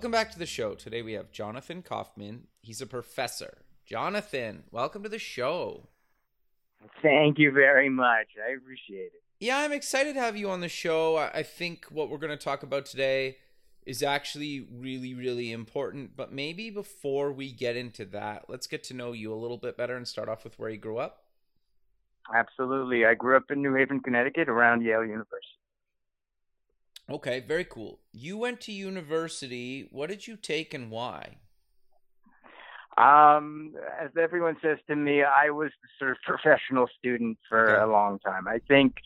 Welcome back to the show. Today we have Jonathan Kaufman. He's a professor. Jonathan, welcome to the show. Thank you very much. I appreciate it. Yeah, I'm excited to have you on the show. I think what we're going to talk about today is actually really, really important. But maybe before we get into that, let's get to know you a little bit better and start off with where you grew up. Absolutely. I grew up in New Haven, Connecticut, around Yale University. Okay, very cool. You went to university. What did you take and why? Um, as everyone says to me, I was sort of professional student for Okay. a long time. I think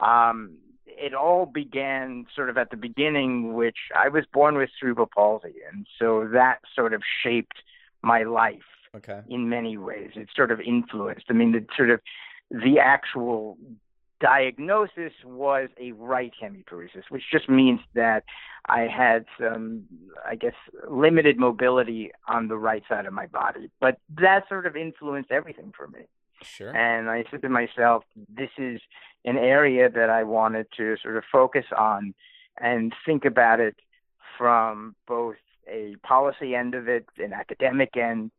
um, it all began sort of at the beginning, which I was born with cerebral palsy, and so that sort of shaped my life Okay. in many ways. It sort of influenced. I mean, the sort of the actual diagnosis was a right hemiparesis, which just means that I had some, I guess, limited mobility on the right side of my body. But that sort of influenced everything for me. Sure. And I said to myself, this is an area that I wanted to sort of focus on and think about it from both a policy end of it, an academic end.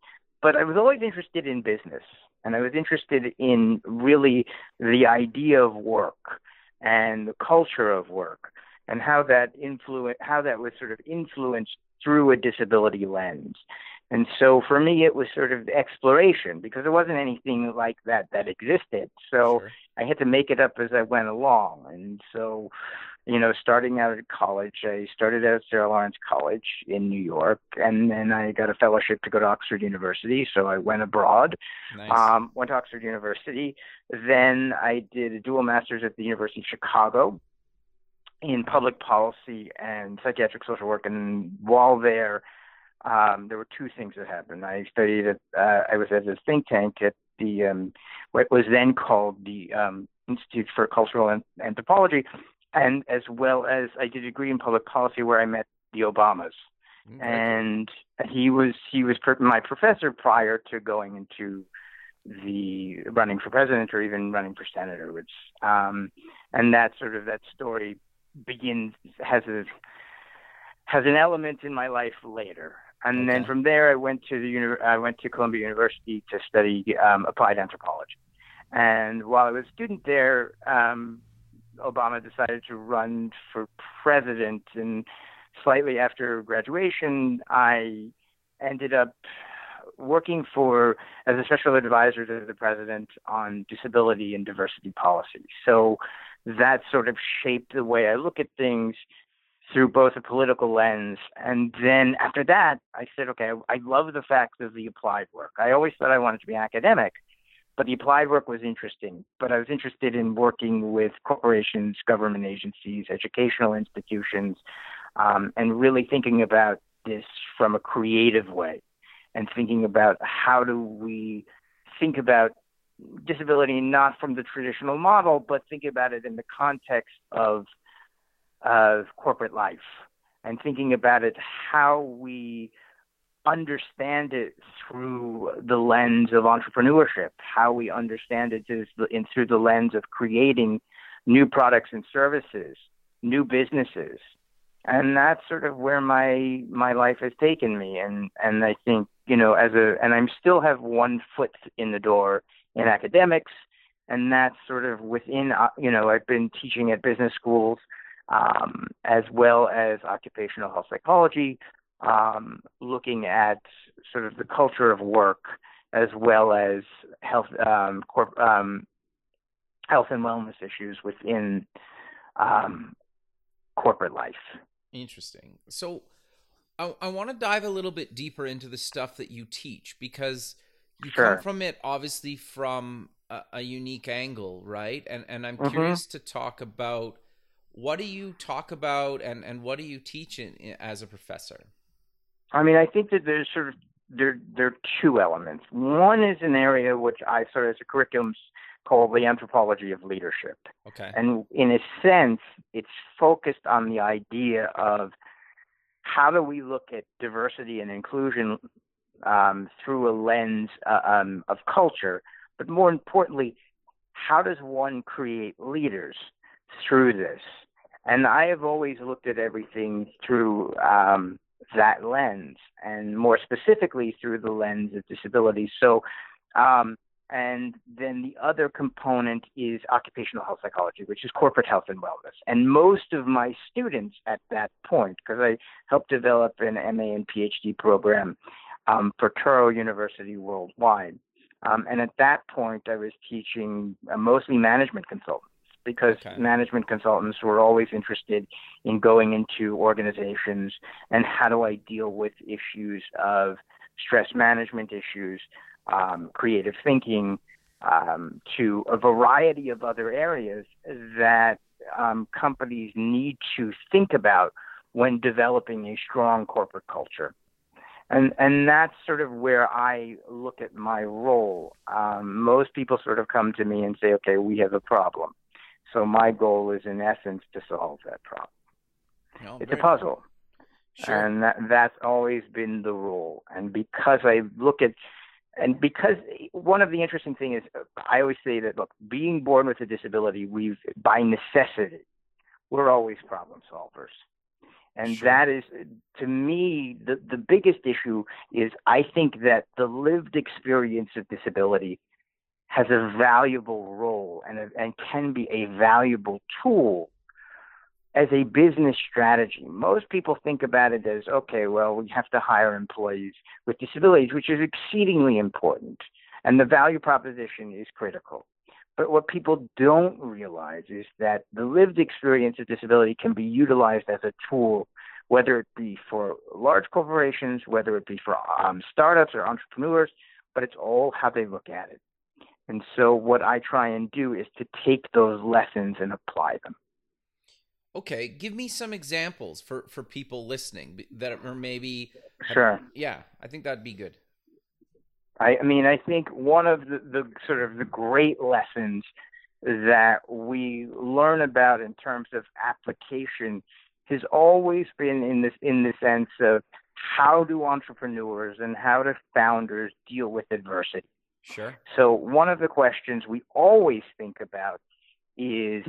But I was always interested in business, and I was interested in really the idea of work and the culture of work and how that influence how that was sort of influenced through a disability lens. And so for me, it was sort of exploration because there wasn't anything like that that existed. So Sure. I had to make it up as I went along. And so, you know, starting out at college, I started out at Sarah Lawrence College in New York, and then I got a fellowship to go to Oxford University. So I went abroad, Nice. um, went to Oxford University. Then I did a dual master's at the University of Chicago in public policy and psychiatric social work. And while there, um, there were two things that happened. I studied at, uh, I was at a think tank at the, um, what was then called the um, Institute for Cultural Anthropology, and as well as I did a degree in public policy where I met the Obamas. And he was he was my professor prior to going into the running for president or even running for senator which um and that sort of that story begins has a has an element in my life later. And then from there I went to the I went to Columbia University to study um, applied anthropology. And while I was a student there um Obama decided to run for president and slightly after graduation, I ended up working for as a special advisor to the president on disability and diversity policy. So that sort of shaped the way I look at things through both a political lens. And then after that, I said, okay, I love the fact of the applied work. I always thought I wanted to be academic, but the applied work was interesting. But I was interested in working with corporations, government agencies, educational institutions, um, and really thinking about this from a creative way and thinking about how do we think about disability not from the traditional model, but think about it in the context of of corporate life and thinking about it how we understand it through the lens of entrepreneurship, how we understand it is in, through the lens of creating new products and services, new businesses, and that's sort of where my my life has taken me. And and I think you know as a and I'm still have one foot in the door in academics, and that's sort of within uh, you know I've been teaching at business schools um, as well as occupational health psychology, um, looking at sort of the culture of work as well as health um, corp, um, health and wellness issues within um, corporate life. Interesting. So I, I want to dive a little bit deeper into the stuff that you teach because you Sure. come from it obviously from a, a unique angle, right? And and I'm Mhm. curious to talk about what do you talk about and and what do you teach in, in- as a professor? I mean, I think that there's sort of there there are two elements. One is an area which I sort of as a curriculum called the anthropology of leadership. Okay. And in a sense, it's focused on the idea of how do we look at diversity and inclusion um, through a lens uh, um, of culture, but more importantly, how does one create leaders through this? And I have always looked at everything through um, that lens, and more specifically through the lens of disability. So, um, and then the other component is occupational health psychology, which is corporate health and wellness. And most of my students at that point, because I helped develop an MA and PhD program um, for Touro University worldwide. Um, and at that point, I was teaching uh, mostly management consultants because Okay. management consultants were always interested in going into organizations and how do I deal with issues of stress management issues, um, creative thinking, um, to a variety of other areas that um, companies need to think about when developing a strong corporate culture. And and that's sort of where I look at my role. Um, most people sort of come to me and say, "Okay, we have a problem." So my goal is, in essence, to solve that problem. It's a puzzle, Sure. and that, that's always been the role. And because I look at, and because one of the interesting things is, I always say that look, being born with a disability, we've by necessity, we're always problem solvers. And Sure. that is, to me, the, the biggest issue is I think that the lived experience of disability has a valuable role and, a, and can be a valuable tool as a business strategy. Most people think about it as okay, well, we have to hire employees with disabilities, which is exceedingly important, and the value proposition is critical. But what people don't realize is that the lived experience of disability can be utilized as a tool, whether it be for large corporations, whether it be for um, startups or entrepreneurs, but it's all how they look at it. And so, what I try and do is to take those lessons and apply them. Okay, give me some examples for for people listening that are maybe Sure. Yeah, I think that'd be good. I, I mean, I think one of the, the sort of the great lessons that we learn about in terms of application has always been in this in the sense of how do entrepreneurs and how do founders deal with adversity. Sure. So one of the questions we always think about is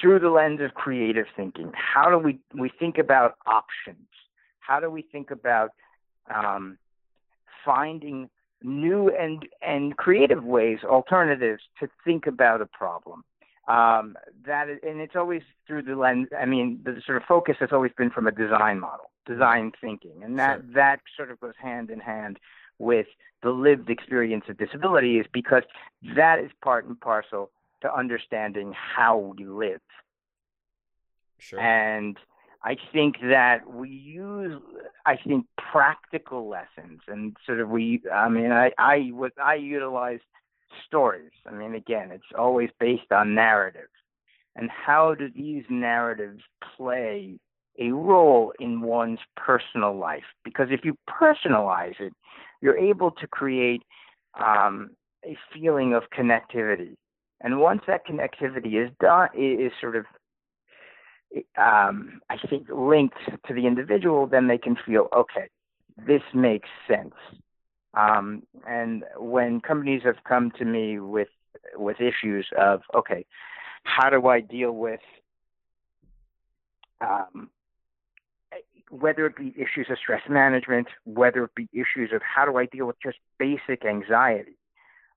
through the lens of creative thinking. How do we we think about options? How do we think about um, finding new and and creative ways, alternatives to think about a problem? Um, that is, and it's always through the lens. I mean, the sort of focus has always been from a design model, design thinking, and that Sure. that sort of goes hand in hand with the lived experience of disability is because that is part and parcel to understanding how we live. Sure. And I think that we use, I think, practical lessons and sort of we, I mean, I, I was, I utilize stories. I mean, again, it's always based on narrative. And how do these narratives play a role in one's personal life? Because if you personalize it, you're able to create um, a feeling of connectivity. And once that connectivity is done, is sort of um, I think linked to the individual, then they can feel okay. This makes sense. Um, and when companies have come to me with with issues of okay, how do I deal with um, whether it be issues of stress management, whether it be issues of how do I deal with just basic anxiety.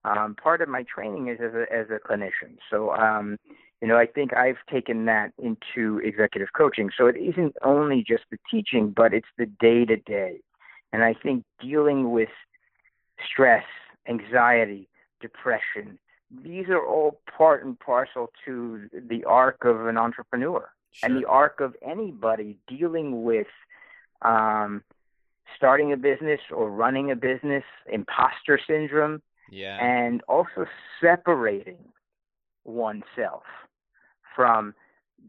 Um, part of my training is as a, as a clinician. So, um, you know, I think I've taken that into executive coaching. So it isn't only just the teaching, but it's the day to day. And I think dealing with stress, anxiety, depression, these are all part and parcel to the arc of an entrepreneur sure. and the arc of anybody dealing with um, starting a business or running a business, imposter syndrome. Yeah. And also separating oneself from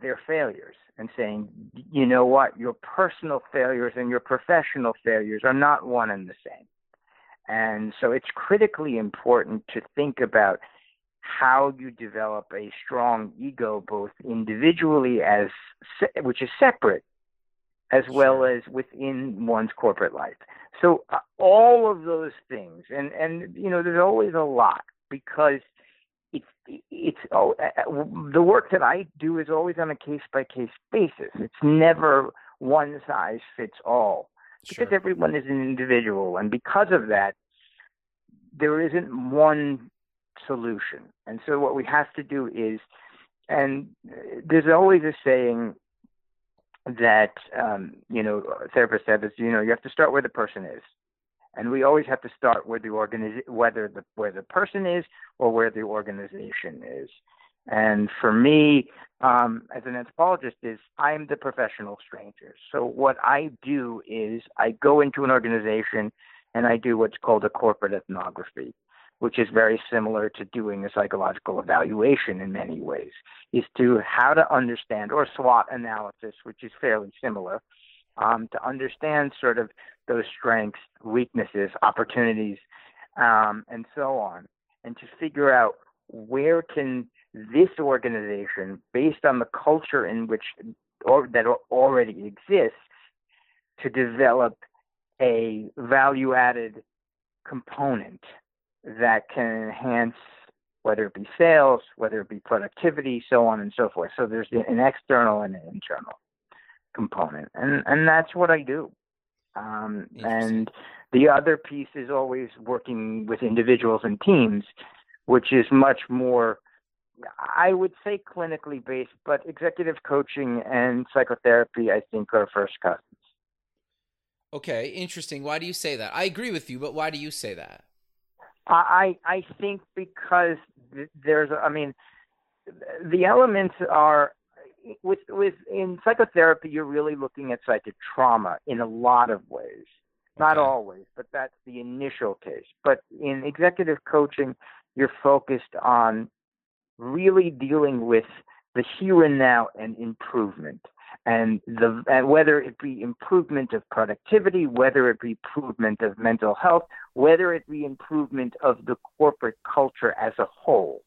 their failures and saying, you know what, your personal failures and your professional failures are not one and the same. And so it's critically important to think about how you develop a strong ego, both individually as which is separate, as sure. well as within one's corporate life. So uh, all of those things, and and you know, there's always a lot because it's it's oh, uh, uh, the work that I do is always on a case by case basis. It's never one size fits all because sure. everyone is an individual, and because of that, there isn't one solution. And so what we have to do is, and there's always a saying that um, you know therapists have is you know you have to start where the person is and we always have to start where the organiz- whether the where the person is or where the organization is. And for me, um, as an anthropologist, is I'm the professional stranger. So what I do is I go into an organization and I do what's called a corporate ethnography, which is very similar to doing a psychological evaluation in many ways, is to how to understand or SWOT analysis, which is fairly similar, um, to understand sort of those strengths, weaknesses, opportunities, um, and so on, and to figure out where can this organization, based on the culture in which or that already exists, to develop a value-added component that can enhance whether it be sales, whether it be productivity, so on and so forth. So there's an external and an internal component, and and that's what I do. Um, and the other piece is always working with individuals and teams, which is much more, I would say, clinically based. But executive coaching and psychotherapy, I think, are first cousins. Okay, interesting. Why do you say that? I agree with you, but why do you say that? I I think because there's I mean the elements are with with in psychotherapy, you're really looking at psychic trauma in a lot of ways. Not always, but that's the initial case. But in executive coaching, you're focused on really dealing with the here and now and improvement. And the and whether it be improvement of productivity, whether it be improvement of mental health, whether it be improvement of the corporate culture as a whole.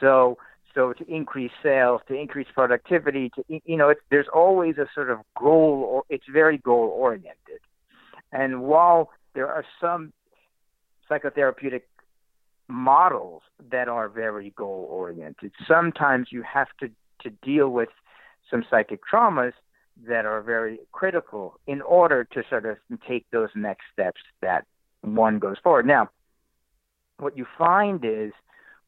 So so to increase sales, to increase productivity, to you know, there's always a sort of goal, or it's very goal oriented. And while there are some psychotherapeutic models that are very goal oriented, sometimes you have to to deal with some psychic traumas that are very critical in order to sort of take those next steps that one goes forward. Now, what you find is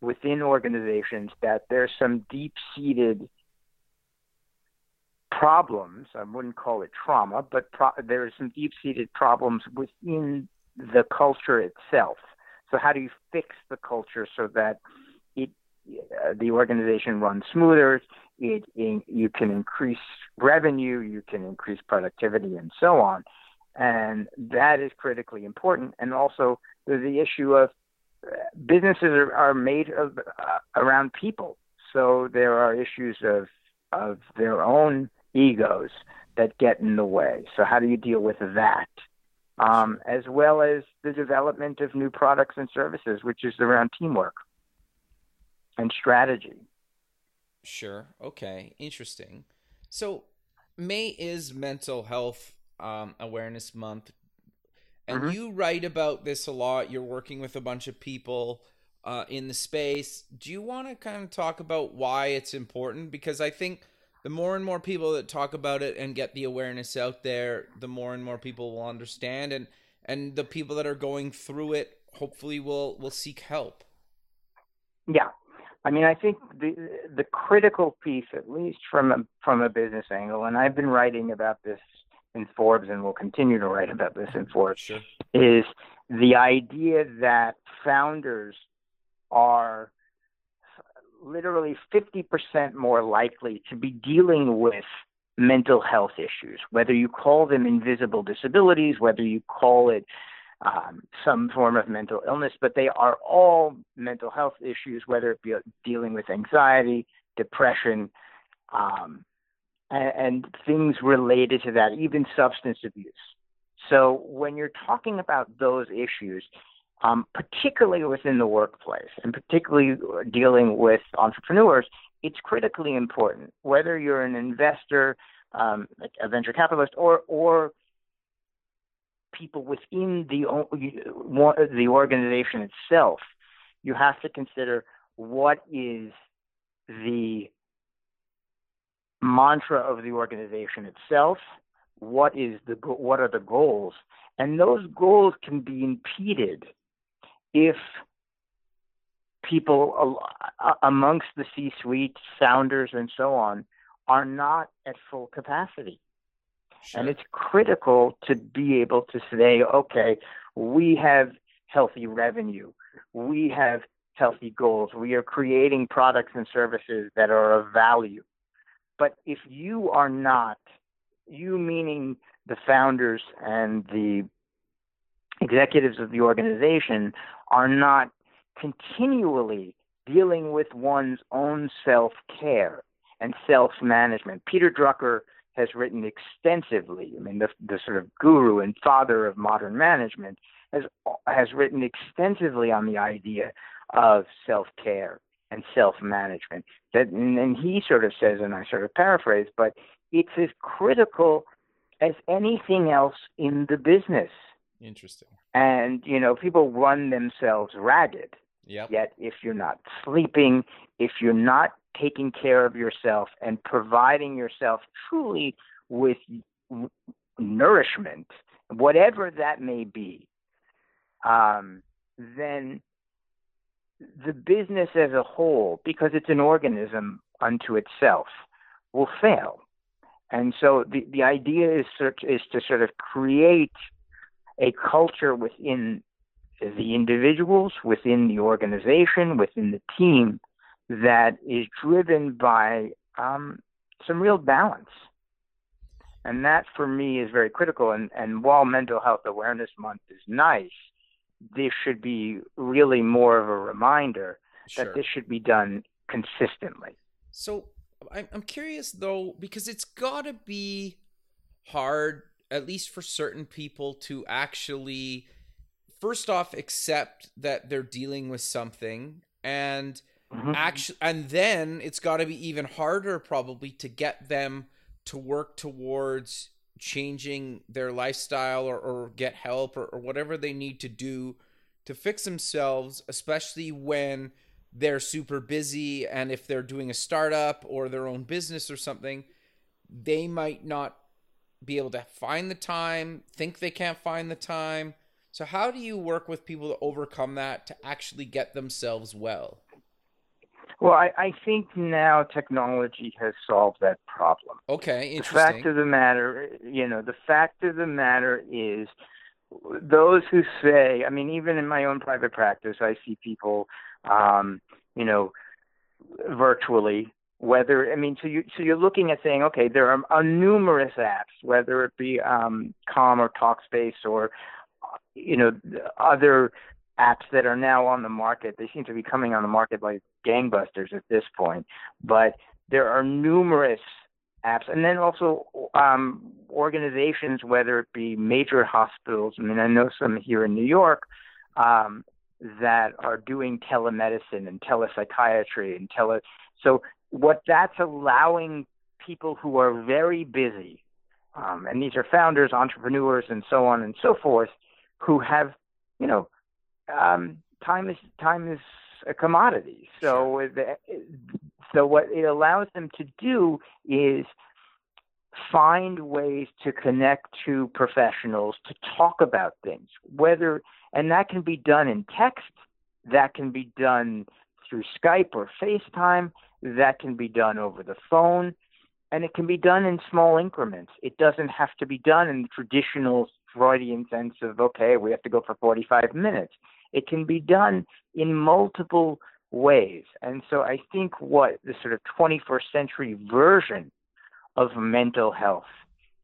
within organizations that there's some deep seated problems. I wouldn't call it trauma, but pro- there are some deep seated problems within the culture itself. So, how do you fix the culture so that it uh, the organization runs smoother? It, you can increase revenue, you can increase productivity, and so on. And that is critically important. And also, the issue of businesses are, are made of uh, around people, so there are issues of of their own egos that get in the way. So how do you deal with that? Um, as well as the development of new products and services, which is around teamwork and strategy. Sure. Okay. Interesting. So May is Mental Health um, Awareness Month and mm-hmm. you write about this a lot. You're working with a bunch of people uh, in the space. Do you want to kind of talk about why it's important? Because I think the more and more people that talk about it and get the awareness out there, the more and more people will understand, and and the people that are going through it hopefully will will seek help. Yeah, I mean, I think the the critical piece, at least from a, from a business angle, and I've been writing about this in Forbes and will continue to write about this in Forbes sure. is the idea that founders are literally 50% more likely to be dealing with mental health issues, whether you call them invisible disabilities, whether you call it um, some form of mental illness, but they are all mental health issues, whether it be dealing with anxiety, depression, um, and, and things related to that, even substance abuse. So when you're talking about those issues, um, particularly within the workplace and particularly dealing with entrepreneurs, it's critically important. Whether you're an investor, um, a venture capitalist, or or people within the the organization itself, you have to consider what is the mantra of the organization itself. What is the what are the goals, and those goals can be impeded if people amongst the C-suite, founders, and so on, are not at full capacity. Sure. And it's critical to be able to say, okay, we have healthy revenue, we have healthy goals, we are creating products and services that are of value. But if you are not, you meaning the founders and the executives of the organization, are not continually dealing with one's own self care and self management. Peter Drucker has written extensively. I mean, the, the sort of guru and father of modern management has has written extensively on the idea of self care and self management. That and, and he sort of says, and I sort of paraphrase, but it's as critical as anything else in the business. Interesting. And you know, people run themselves ragged. Yep. Yet, if you're not sleeping, if you're not taking care of yourself and providing yourself truly with nourishment, whatever that may be, um, then the business as a whole, because it's an organism unto itself, will fail. And so the, the idea is, is to sort of create a culture within the individuals, within the organization, within the team that is driven by um, some real balance. And that for me is very critical. And, and while Mental Health Awareness Month is nice, this should be really more of a reminder sure. that this should be done consistently. So I'm curious though, because it's got to be hard, at least for certain people, to actually, first off, accept that they're dealing with something and Mm-hmm. Actually, and then it's got to be even harder probably to get them to work towards changing their lifestyle or, or get help or, or whatever they need to do to fix themselves, especially when they're super busy and if they're doing a startup or their own business or something, they might not be able to find the time, think they can't find the time. So, how do you work with people to overcome that to actually get themselves well? Well, I, I think now technology has solved that problem. Okay, interesting. The fact of the matter, you know, the fact of the matter is those who say, I mean, even in my own private practice, I see people, um, you know, virtually. Whether I mean, so you so you're looking at saying, okay, there are, are numerous apps, whether it be um, Calm or Talkspace or you know other apps that are now on the market. They seem to be coming on the market like gangbusters at this point. But there are numerous apps, and then also um, organizations, whether it be major hospitals. I mean, I know some here in New York um, that are doing telemedicine and telepsychiatry and tele. So what that's allowing people who are very busy, um, and these are founders, entrepreneurs, and so on and so forth, who have, you know, um, time is time is a commodity. So the, so what it allows them to do is find ways to connect to professionals to talk about things whether and that can be done in text that can be done through Skype or FaceTime that can be done over the phone and it can be done in small increments. It doesn't have to be done in the traditional Freudian sense of okay we have to go for 45 minutes it can be done in multiple ways. And so I think what the sort of 21st century version of mental health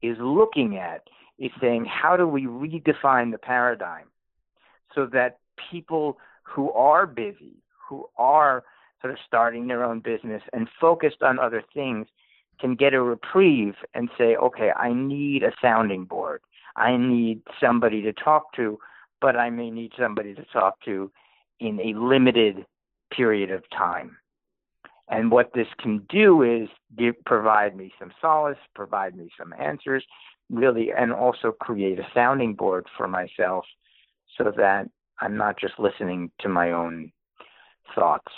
is looking at is saying, how do we redefine the paradigm so that people who are busy, who are sort of starting their own business and focused on other things can get a reprieve and say, okay, I need a sounding board. I need somebody to talk to, but I may need somebody to talk to in a limited period of time. And what this can do is give, provide me some solace, provide me some answers, really, and also create a sounding board for myself so that I'm not just listening to my own thoughts.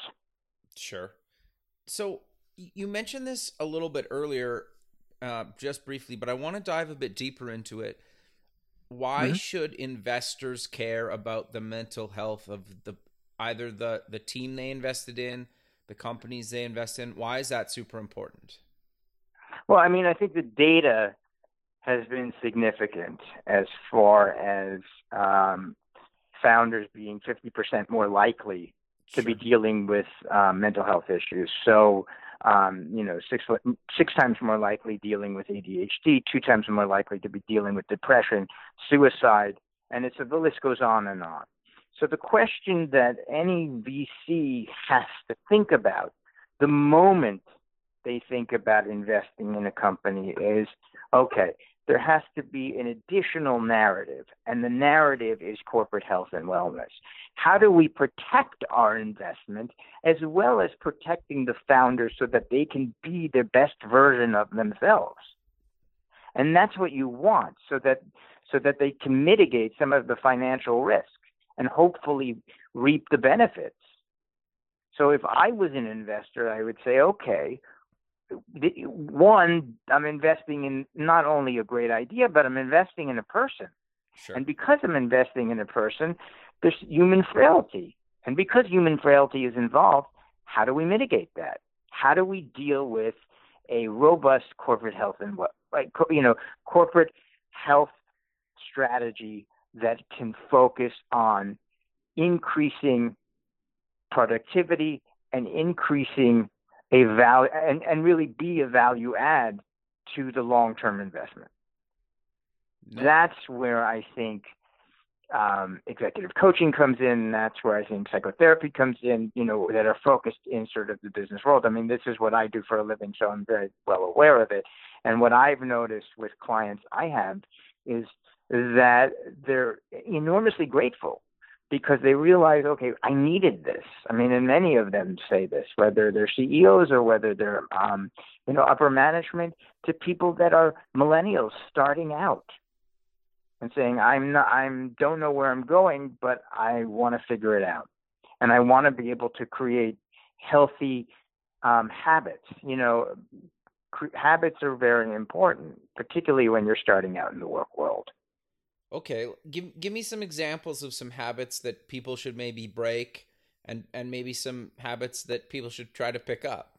Sure. So you mentioned this a little bit earlier, uh, just briefly, but I want to dive a bit deeper into it. Why mm-hmm. should investors care about the mental health of the either the the team they invested in, the companies they invest in? Why is that super important? Well, I mean, I think the data has been significant as far as um, founders being 50% more likely to sure. be dealing with um, mental health issues. So, um, you know, six six times more likely dealing with ADHD, two times more likely to be dealing with depression, suicide, and it's the list goes on and on. So the question that any VC has to think about the moment they think about investing in a company is okay, there has to be an additional narrative, and the narrative is corporate health and wellness. How do we protect our investment as well as protecting the founders so that they can be the best version of themselves? And that's what you want so that so that they can mitigate some of the financial risk and hopefully reap the benefits. So if I was an investor, I would say, okay, one, I'm investing in not only a great idea, but I'm investing in a person. Sure. And because I'm investing in a person, there's human frailty. And because human frailty is involved, how do we mitigate that? How do we deal with a robust corporate health and what, like, you know, corporate health strategy that can focus on increasing productivity and increasing a value and, and really be a value add to the long term investment. No. That's where I think um, executive coaching comes in. That's where I think psychotherapy comes in. You know, that are focused in sort of the business world. I mean, this is what I do for a living, so I'm very well aware of it. And what I've noticed with clients I have is that they're enormously grateful because they realize, okay, I needed this. I mean, and many of them say this, whether they're CEOs or whether they're, um, you know, upper management, to people that are millennials starting out and saying, I'm not, I'm don't know where I'm going, but I want to figure it out, and I want to be able to create healthy um, habits. You know, cre- habits are very important, particularly when you're starting out in the work world. Okay, give give me some examples of some habits that people should maybe break, and and maybe some habits that people should try to pick up.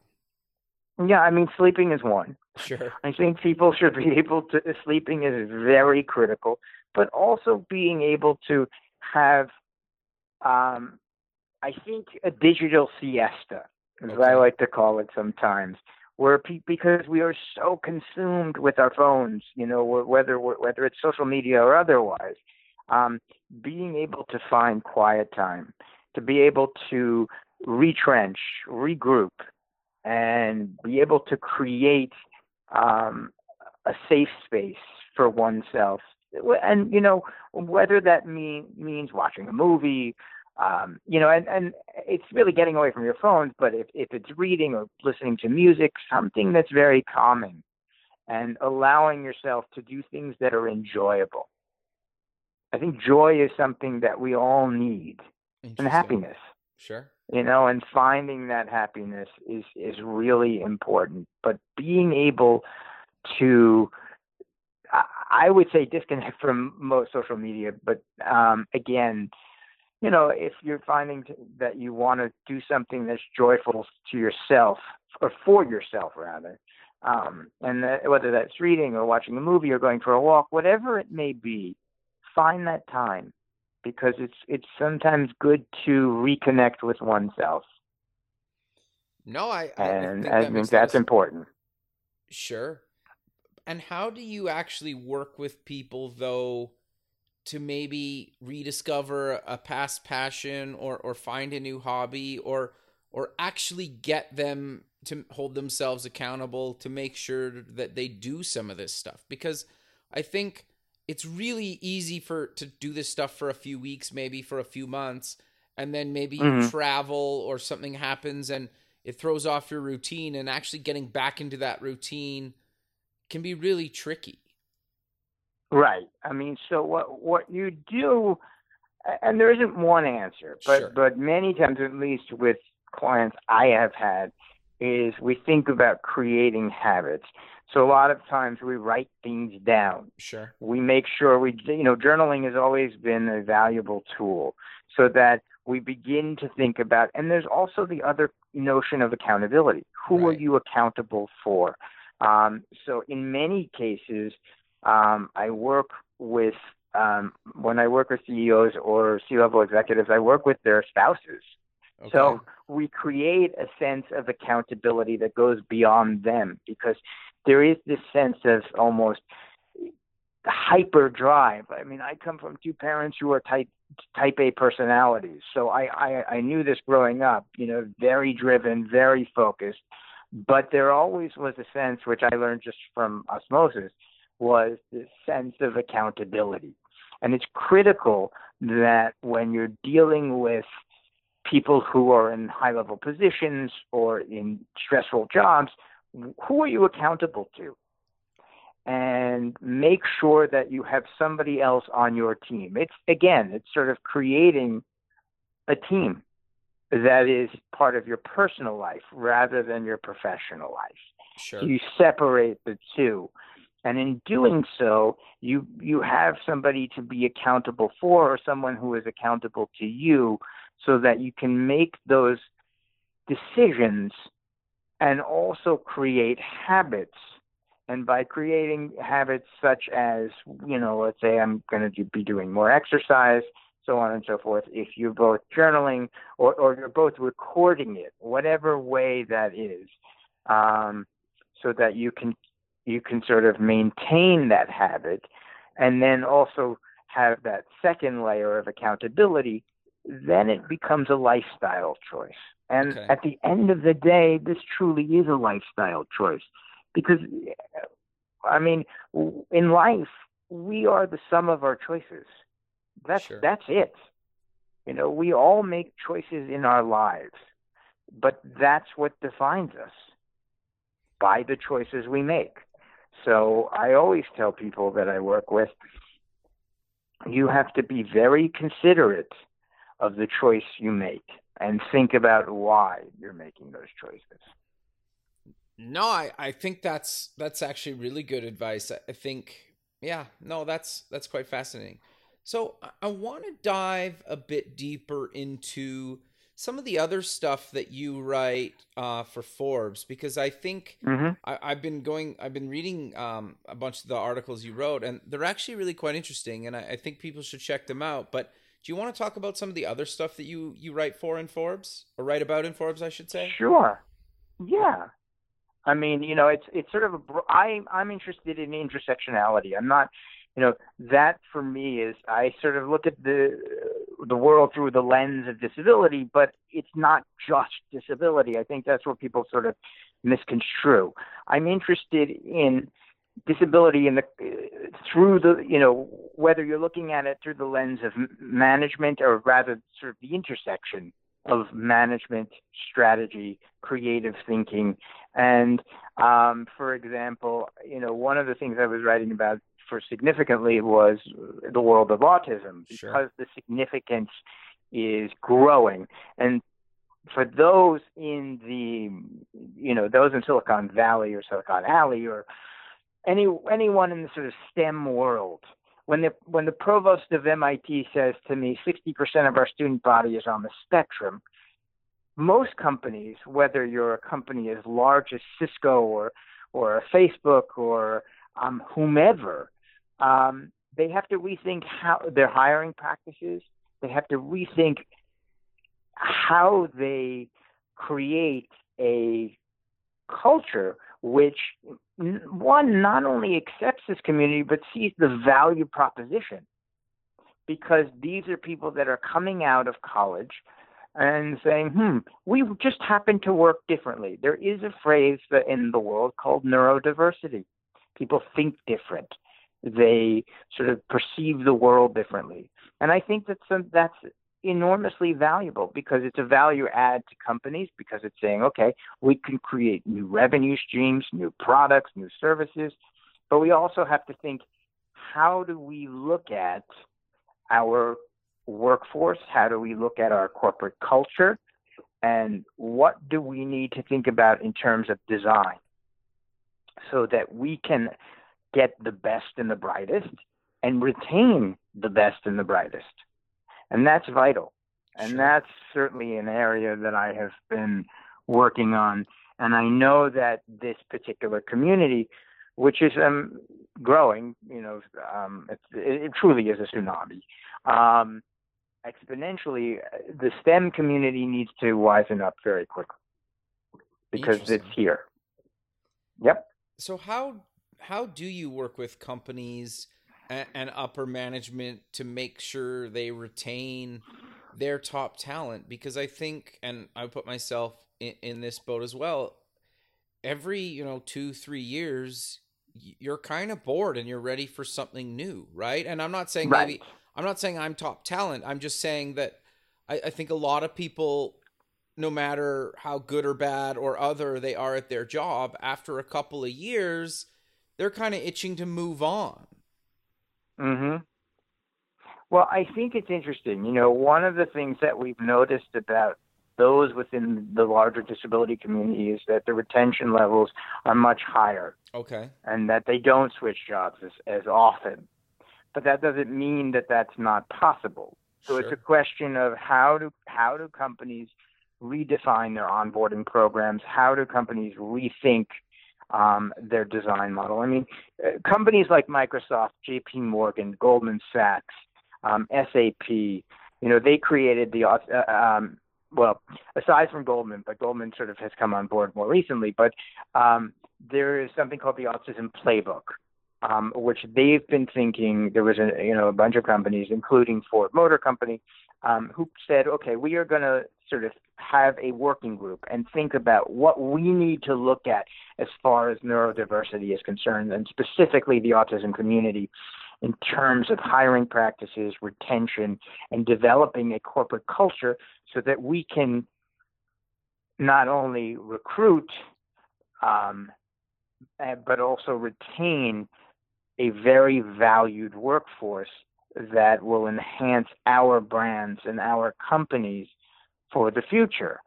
Yeah, I mean, sleeping is one. Sure. I think people should be able to. Sleeping is very critical, but also being able to have, um, I think, a digital siesta, as okay. I like to call it sometimes, where pe- because we are so consumed with our phones, you know, whether whether it's social media or otherwise, um, being able to find quiet time, to be able to retrench, regroup, and be able to create um, a safe space for oneself. And you know, whether that mean means watching a movie, um, you know, and, and it's really getting away from your phones, but if, if it's reading or listening to music, something that's very calming and allowing yourself to do things that are enjoyable. I think joy is something that we all need and happiness. Sure. You know, and finding that happiness is, is really important, but being able to, I would say disconnect from most social media, but um, again, you know, if you're finding that you want to do something that's joyful to yourself or for yourself rather, um, and that, whether that's reading or watching a movie or going for a walk, whatever it may be, find that time because it's it's sometimes good to reconnect with oneself. No, I, I and think I that think that's sense. important. Sure. And how do you actually work with people though to maybe rediscover a past passion or or find a new hobby or or actually get them to hold themselves accountable to make sure that they do some of this stuff because I think it's really easy for to do this stuff for a few weeks maybe for a few months and then maybe mm-hmm. you travel or something happens and it throws off your routine and actually getting back into that routine can be really tricky Right. I mean, so what what you do, and there isn't one answer, but sure. but many times, at least with clients I have had, is we think about creating habits. So a lot of times we write things down. Sure. We make sure we, you know, journaling has always been a valuable tool, so that we begin to think about. And there's also the other notion of accountability. Who right. are you accountable for? Um, so in many cases, um, I work with um, when I work with CEOs or C-level executives, I work with their spouses. Okay. So we create a sense of accountability that goes beyond them because there is this sense of almost hyper drive. I mean, I come from two parents who are type type A personalities, so I, I I knew this growing up. You know, very driven, very focused, but there always was a sense, which I learned just from osmosis, was this sense of accountability. And it's critical that when you're dealing with people who are in high level positions or in stressful jobs, who are you accountable to? And make sure that you have somebody else on your team. It's again, it's sort of creating a team that is part of your personal life rather than your professional life. Sure. You separate the two and in doing so you you have somebody to be accountable for or someone who is accountable to you so that you can make those decisions and also create habits. And by creating habits such as you know let's say i'm going to be doing more exercise so on and so forth if you're both journaling or, or you're both recording it whatever way that is um, so that you can you can sort of maintain that habit and then also have that second layer of accountability, then it becomes a lifestyle choice. And okay. at the end of the day, this truly is a lifestyle choice because, uh, I mean, in life, we are the sum of our choices. That's sure. that's it. You know, we all make choices in our lives, but that's what defines us by the choices we make. So I always tell people that I work with you have to be very considerate of the choice you make and think about why you're making those choices. No, I, I think that's that's actually really good advice. I think yeah, no, that's that's quite fascinating. So I want to dive a bit deeper into some of the other stuff that you write uh, for Forbes because I think mm-hmm. I, have been going, I've been reading um, a bunch of the articles you wrote, and they're actually really quite interesting, and I, I, think people should check them out. But do you want to talk about some of the other stuff that you you write for in Forbes or write about in Forbes, I should say? Sure. Yeah. I mean, you know, it's it's sort of a. I I'm interested in intersectionality. I'm not you know that for me is I sort of look at the the world through the lens of disability, but it's not just disability. I think that's what people sort of misconstrue. I'm interested in disability in the through the you know whether you're looking at it through the lens of management or rather sort of the intersection of management strategy creative thinking and um, for example you know one of the things i was writing about for significantly was the world of autism because sure. the significance is growing and for those in the you know those in Silicon Valley or Silicon Alley or any anyone in the sort of STEM world when the when the provost of MIT says to me 60% of our student body is on the spectrum most companies whether you're a company as large as Cisco or or a Facebook or um, whomever um, they have to rethink how their hiring practices. They have to rethink how they create a culture which one not only accepts this community but sees the value proposition because these are people that are coming out of college and saying, hmm, we just happen to work differently. There is a phrase in the world called neurodiversity. People think different. They sort of perceive the world differently. And I think that some, that's enormously valuable because it's a value add to companies because it's saying, okay, we can create new revenue streams, new products, new services, but we also have to think, how do we look at our workforce? How do we look at our corporate culture? And what do we need to think about in terms of design so that we can get the best and the brightest and retain the best and the brightest? And that's vital. And sure. that's certainly an area that I have been working on. And I know that this particular community, which is um, growing, you know, um, it, it, truly is a tsunami. Um, exponentially, the STEM community needs to wisen up very quickly because it's here. Yep. So how how do you work with companies and, and upper management to make sure they retain their top talent? Because I think, and I put myself in, in this boat as well. Every you know two three years, you're kind of bored and you're ready for something new, right? And I'm not saying right. maybe I'm not saying I'm top talent. I'm just saying that I, I think a lot of people, no matter how good or bad or other they are at their job, after a couple of years, they're kind of itching to move on. Hmm. Well, I think it's interesting. You know, one of the things that we've noticed about those within the larger disability community is that the retention levels are much higher. Okay. And that they don't switch jobs as, as often but that doesn't mean that that's not possible. So sure. it's a question of how do how do companies redefine their onboarding programs? How do companies rethink um, their design model? I mean, uh, companies like Microsoft, J.P. Morgan, Goldman Sachs, um, SAP, you know, they created the uh, um, well, aside from Goldman, but Goldman sort of has come on board more recently. But um, there is something called the Autism Playbook, um, which they've been thinking. There was a you know a bunch of companies, including Ford Motor Company, um, who said, okay, we are going to sort of have a working group and think about what we need to look at as far as neurodiversity is concerned, and specifically the autism community, in terms of hiring practices, retention, and developing a corporate culture so that we can not only recruit um, eh, but also retain a very valued workforce that will enhance our brands and our companies for the future.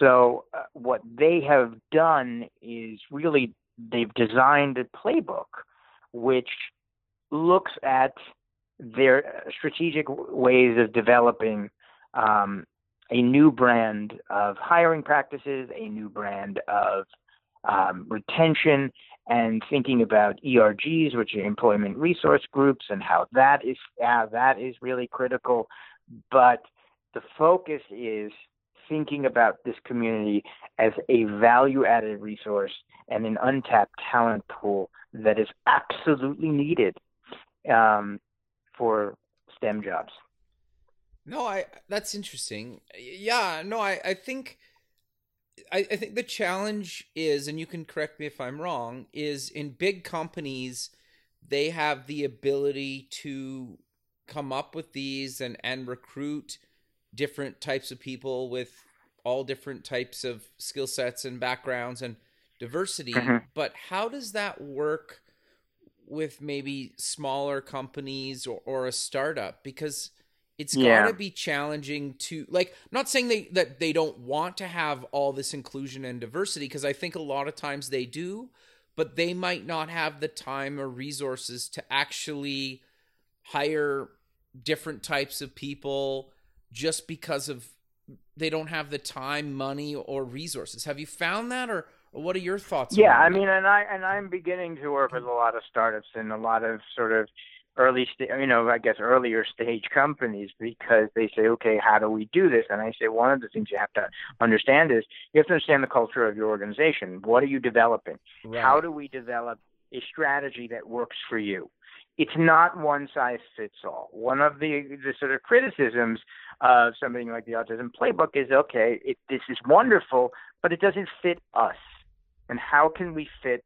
So, uh, what they have done is really they've designed a playbook which looks at their strategic ways of developing um, a new brand of hiring practices, a new brand of um, retention, and thinking about ERGs, which are employment resource groups, and how that is how that is really critical. But the focus is thinking about this community as a value added resource and an untapped talent pool that is absolutely needed um, for STEM jobs. No, I that's interesting. Yeah, no, I, I think I, I think the challenge is, and you can correct me if I'm wrong, is in big companies, they have the ability to come up with these and, and recruit different types of people with all different types of skill sets and backgrounds and diversity. Mm-hmm. But how does that work with maybe smaller companies or, or a startup? Because it's yeah. got to be challenging to like I'm not saying they that they don't want to have all this inclusion and diversity because I think a lot of times they do but they might not have the time or resources to actually hire different types of people just because of they don't have the time, money, or resources. Have you found that, or, or what are your thoughts? Yeah, I mean, and I and I'm beginning to work with a lot of startups and a lot of sort of early stage, you know, I guess earlier stage companies because they say, okay, how do we do this? And I say one of the things you have to understand is you have to understand the culture of your organization. What are you developing? Right. How do we develop a strategy that works for you? It's not one size fits all. One of the, the sort of criticisms of something like the Autism Playbook is okay, it, this is wonderful, but it doesn't fit us. And how can we fit?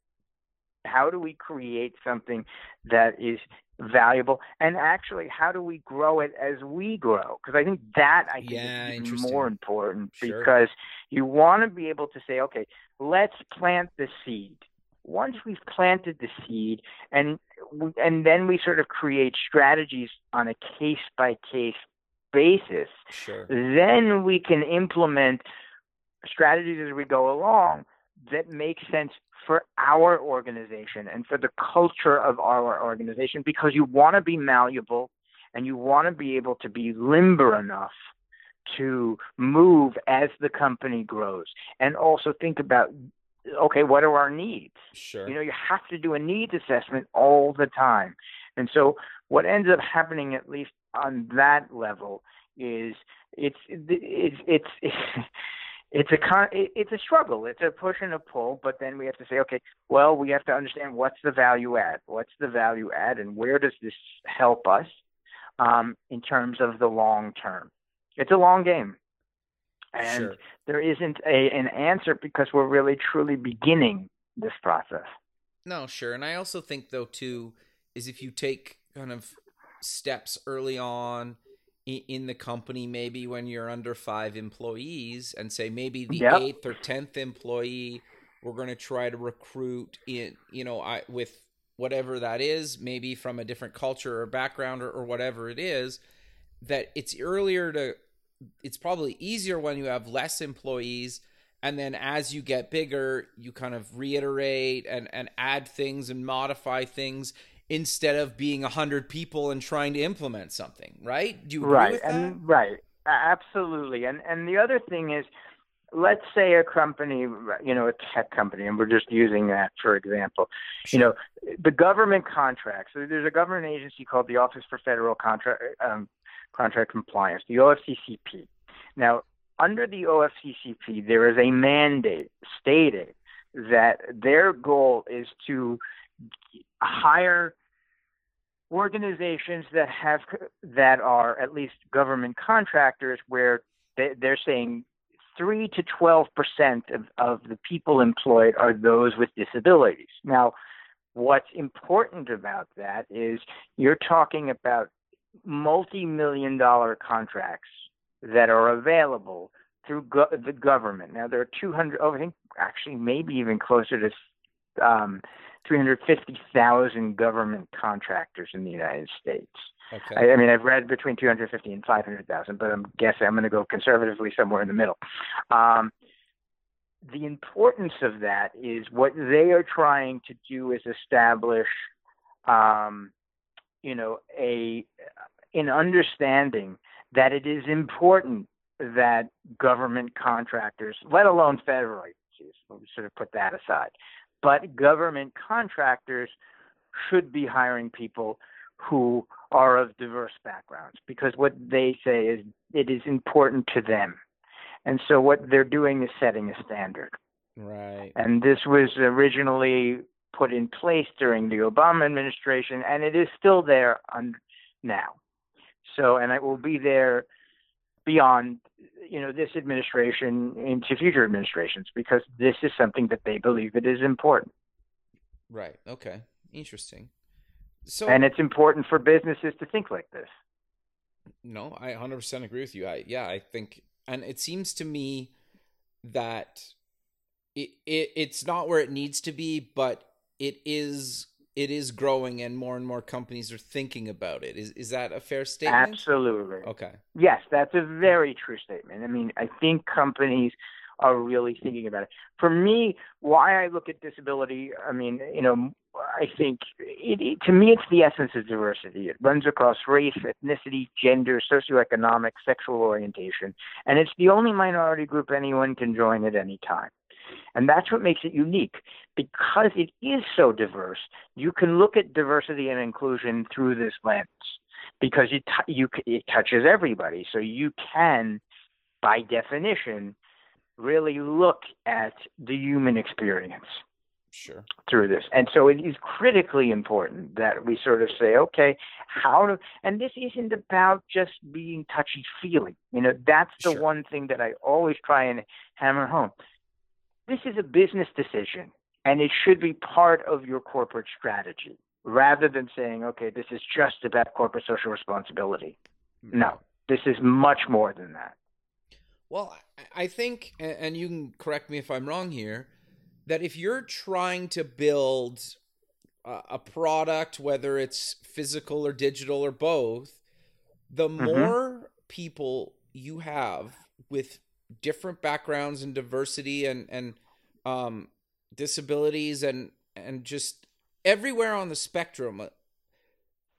How do we create something that is valuable? And actually, how do we grow it as we grow? Because I think that I think Yeah, is even more important Sure. because you want to be able to say, okay, let's plant the seed. Once we've planted the seed, and and then we sort of create strategies on a case by case basis, Sure. then we can implement strategies as we go along that make sense for our organization and for the culture of our organization because you want to be malleable and you want to be able to be limber enough to move as the company grows and also think about okay what are our needs Sure. you know, you have to do a needs assessment all the time. And so what ends up happening, at least on that level, is it's it's it's it's, it's a con- it's a struggle. It's a push and a pull. But then we have to say, okay, well, we have to understand what's the value add. What's the value add, and where does this help us um, in terms of the long term? It's a long game. And Sure. there isn't a, an answer because we're really truly beginning this process. No, sure. And I also think though too is if you take kind of steps early on in the company, maybe when you're under five employees, and say maybe the Yep. eighth or tenth employee, we're going to try to recruit in, you know, I with whatever that is, maybe from a different culture or background or, or whatever it is, that it's earlier to, it's probably easier when you have less employees and then as you get bigger you kind of reiterate and, and add things and modify things instead of being 100 people and trying to implement something right? Do you agree right with that? and right absolutely and and the other thing is let's say a company you know a tech company and we're just using that for example you know the government contracts so there's a government agency called the office for federal contract um, contract compliance the ofccp now under the ofccp there is a mandate stating that their goal is to hire organizations that have that are at least government contractors where they, they're saying three to twelve percent of, of the people employed are those with disabilities. Now, what's important about that is you're talking about multi-million dollar contracts that are available through go- the government. Now there are 200, oh, I think actually maybe even closer to um, 350,000 government contractors in the United States. okay I, I mean, I've read between 250 and 500,000, but I'm guessing I'm going to go conservatively somewhere in the middle. Um, the importance of that is what they are trying to do is establish, um, you know, a an understanding that it is important that government contractors, let alone federal agencies, let me sort of put that aside, but government contractors should be hiring people who are of diverse backgrounds because what they say is it is important to them. And so what they're doing is setting a standard. right And this was originally put in place during the Obama administration, and it is still there un- now. So, and it will be there beyond, you know, this administration into future administrations because this is something that they believe it is important, right okay interesting so and it's important for businesses to think like this. No, I 100% agree with you. I yeah, I think and it seems to me that it, it it's not where it needs to be, but it is it is growing and more and more companies are thinking about it. Is is that a fair statement? Absolutely. Okay. Yes, that's a very true statement. I mean, I think companies are really thinking about it. For me, why I look at disability, I mean, you know, I think it, it, to me it's the essence of diversity. It runs across race, ethnicity, gender, socioeconomic, sexual orientation, and it's the only minority group anyone can join at any time. And that's what makes it unique. Because it is so diverse, you can look at diversity and inclusion through this lens because it, t- you, it touches everybody. So you can, by definition, really look at the human experience. Sure. Through this. And so it is critically important that we sort of say, okay, how to, and this isn't about just being touchy feely. You know, that's the Sure. one thing that I always try and hammer home. This is a business decision, and it should be part of your corporate strategy rather than saying, okay, this is just about corporate social responsibility. No, this is much more than that. Well, I- think, and you can correct me if I'm wrong here, that if you're trying to build a a product, whether it's physical or digital or both, the Mm-hmm. more people you have with different backgrounds and diversity and and um, disabilities and and just everywhere on the spectrum, uh,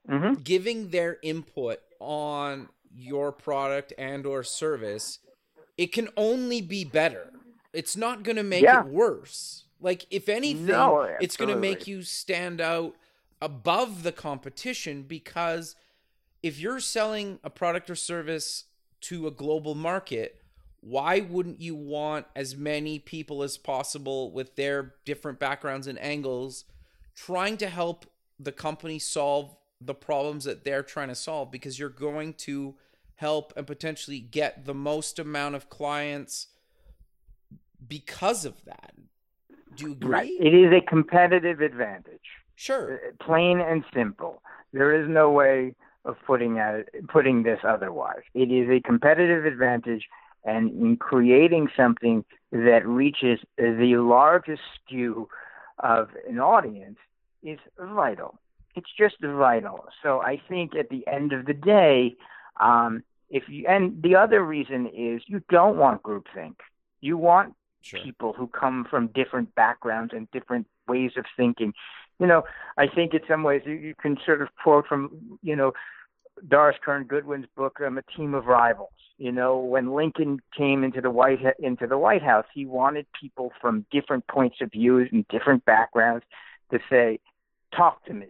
hmm giving their input on your product and or service it can only be better. It's not going to make Yeah. it worse. Like if anything No, it's going to make you stand out above the competition because if you're selling a product or service to a global market why wouldn't you want as many people as possible with their different backgrounds and angles trying to help the company solve the problems that they're trying to solve because you're going to help and potentially get the most amount of clients because of that. Do you agree? Right. It is a competitive advantage. Sure. Uh, plain and simple. There is no way of putting at putting this otherwise. It is a competitive advantage, and in creating something that reaches the largest skew of an audience is vital. It's just vital. So I think at the end of the day, um, if you and the other reason is you don't want groupthink. You want Sure. people who come from different backgrounds and different ways of thinking. You know, I think in some ways you, you can sort of quote from, you know, Doris Kearns Goodwin's book, um, A Team of Rivals. You know, when Lincoln came into the White into the White House, he wanted people from different points of view and different backgrounds to say, "Talk to me,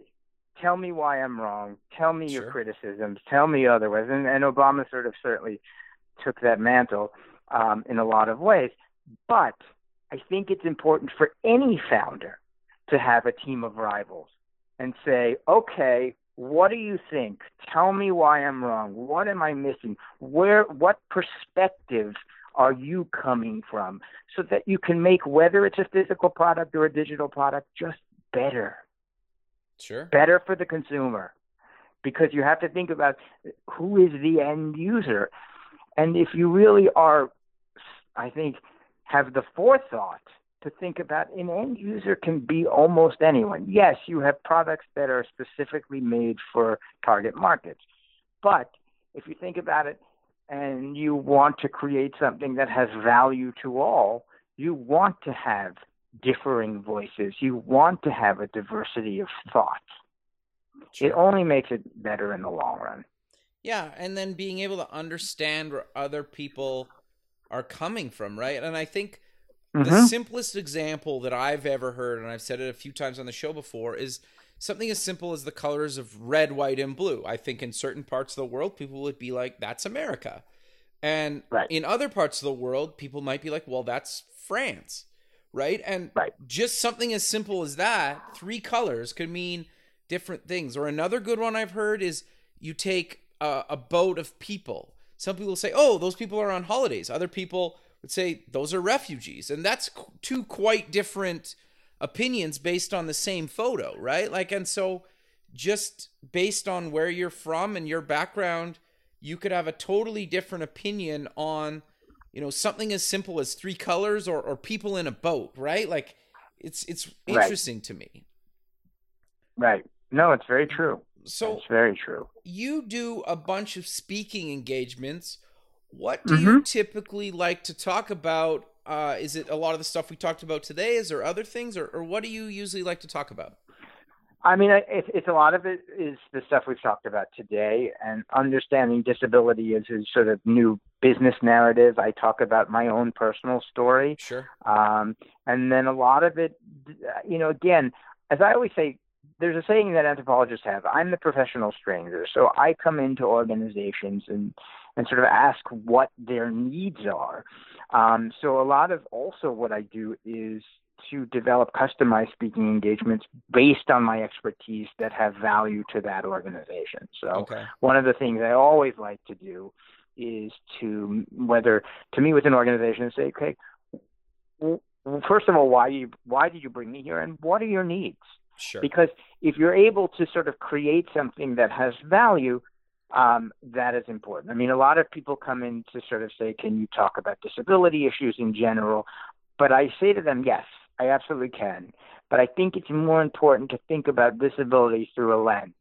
tell me why I'm wrong, tell me Sure. your criticisms, tell me otherwise." And, and Obama sort of certainly took that mantle um, in a lot of ways. But I think it's important for any founder to have a team of rivals and say, okay, what do you think? Tell me why I'm wrong. What am I missing? Where, what perspective are you coming from? So that you can make whether it's a physical product or a digital product just better, Sure. better for the consumer. Because you have to think about who is the end user. And if you really are, I think, have the forethought to think about an end user can be almost anyone. Yes, you have products that are specifically made for target markets. But if you think about it and you want to create something that has value to all, you want to have differing voices. You want to have a diversity of thought. It only makes it better in the long run. Yeah, and then being able to understand where other people are coming from, right? And I think the Mhm. simplest example that I've ever heard, and I've said it a few times on the show before, is something as simple as the colors of red, white, and blue. I think in certain parts of the world, people would be like, that's America. And Right. in other parts of the world, people might be like, well, that's France. Right. And Right. just something as simple as that, three colors could mean different things. Or another good one I've heard is you take a, a boat of people. Some people say, oh, those people are on holidays. Other people would say those are refugees. And that's two quite different opinions based on the same photo, right? Like, and so just based on where you're from and your background, you could have a totally different opinion on, you know, something as simple as three colors or, or people in a boat, right? Like, it's it's Right. interesting to me. Right. No, it's very true. So it's very true. you do a bunch of speaking engagements. What do you typically like to talk about? Uh, is it a lot of the stuff we talked about today? Is there other things, or, or what do you usually like to talk about? I mean, I- it's, it's a lot of it is the stuff we've talked about today, and understanding disability is a sort of new business narrative. I talk about my own personal story, Sure. um, and then a lot of it, you know, again, as I always say, there's a saying that anthropologists have. I'm the professional stranger, so I come into organizations and and sort of ask what their needs are. Um, so a lot of also what I do is to develop customized speaking engagements based on my expertise that have value to that organization. So Okay. one of the things I always like to do is to whether to meet with an organization and say, okay, first of all, why you why did you bring me here, and what are your needs? Sure. Because if you're able to sort of create something that has value, um, that is important. I mean, a lot of people come in to sort of say, can you talk about disability issues in general? But I say to them, yes, I absolutely can. But I think it's more important to think about disability through a lens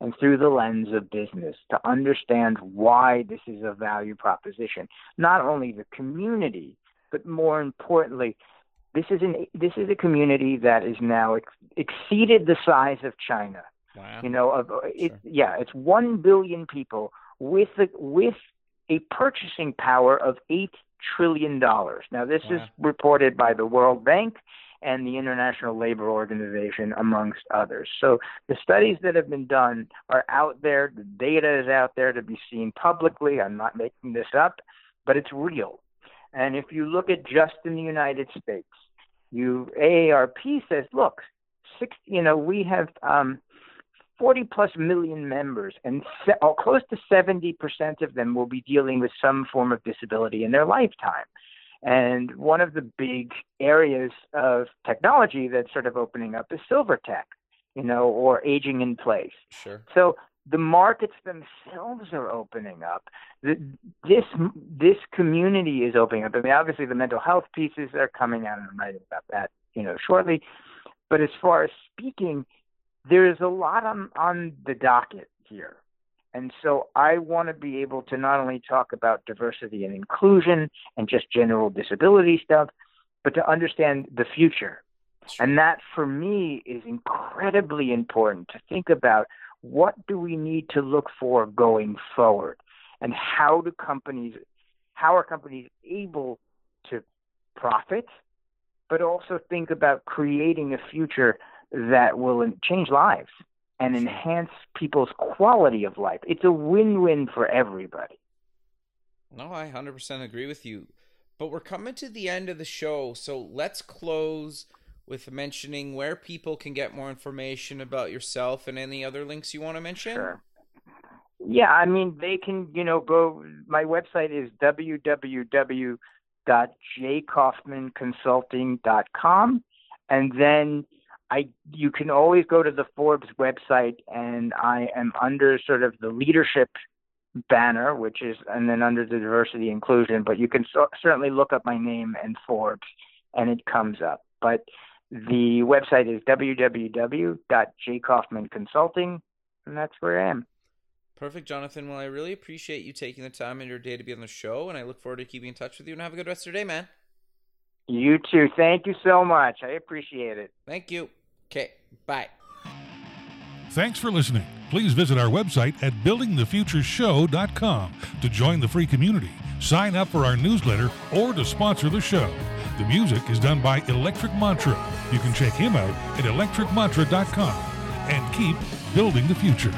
and through the lens of business to understand why this is a value proposition. Not only the community, but more importantly, this is an this is a community that is now ex- exceeded the size of China. Wow. You know, of it, Sure. yeah, it's one billion people with a, with a purchasing power of eight trillion dollars. Now, this is reported by the World Bank and the International Labor Organization, amongst others. So the studies that have been done are out there. The data is out there to be seen publicly. I'm not making this up, but it's real. And if you look at just in the United States, you AARP says, look, six, you know, we have um, 40 plus million members, and se- oh, close to 70% of them will be dealing with some form of disability in their lifetime. And one of the big areas of technology that's sort of opening up is silver tech, you know, or aging in place. Sure. So the markets themselves are opening up. The, this this community is opening up. I mean, obviously the mental health pieces are coming out, and I'm writing about that, you know, shortly. But as far as speaking, there is a lot on on the docket here. And so I want to be able to not only talk about diversity and inclusion and just general disability stuff, but to understand the future. And that for me is incredibly important to think about what do we need to look for going forward and how do companies how are companies able to profit but also think about creating a future that will change lives and enhance people's quality of life. It's a win-win for everybody. No, I 100% agree with you. But we're coming to the end of the show, so let's close with mentioning where people can get more information about yourself and any other links you want to mention. Sure. Yeah, I mean, they can, you know, go. My website is www.jkaufmanconsulting.com, and then I you can always go to the Forbes website, and I am under sort of the leadership banner, which is, and then under the diversity inclusion. But you can so, certainly look up my name and Forbes, and it comes up. But the website is www.jkaufmanconsulting, and that's where I am. Perfect, Jonathan. Well, I really appreciate you taking the time in your day to be on the show, and I look forward to keeping in touch with you. And have a good rest of your day, man. You too. Thank you so much. I appreciate it. Thank you. Okay, bye. Thanks for listening. Please visit our website at buildingthefutureshow.com to join the free community, sign up for our newsletter, or to sponsor the show. The music is done by Electric Mantra. You can check him out at electricmantra.com and keep building the future.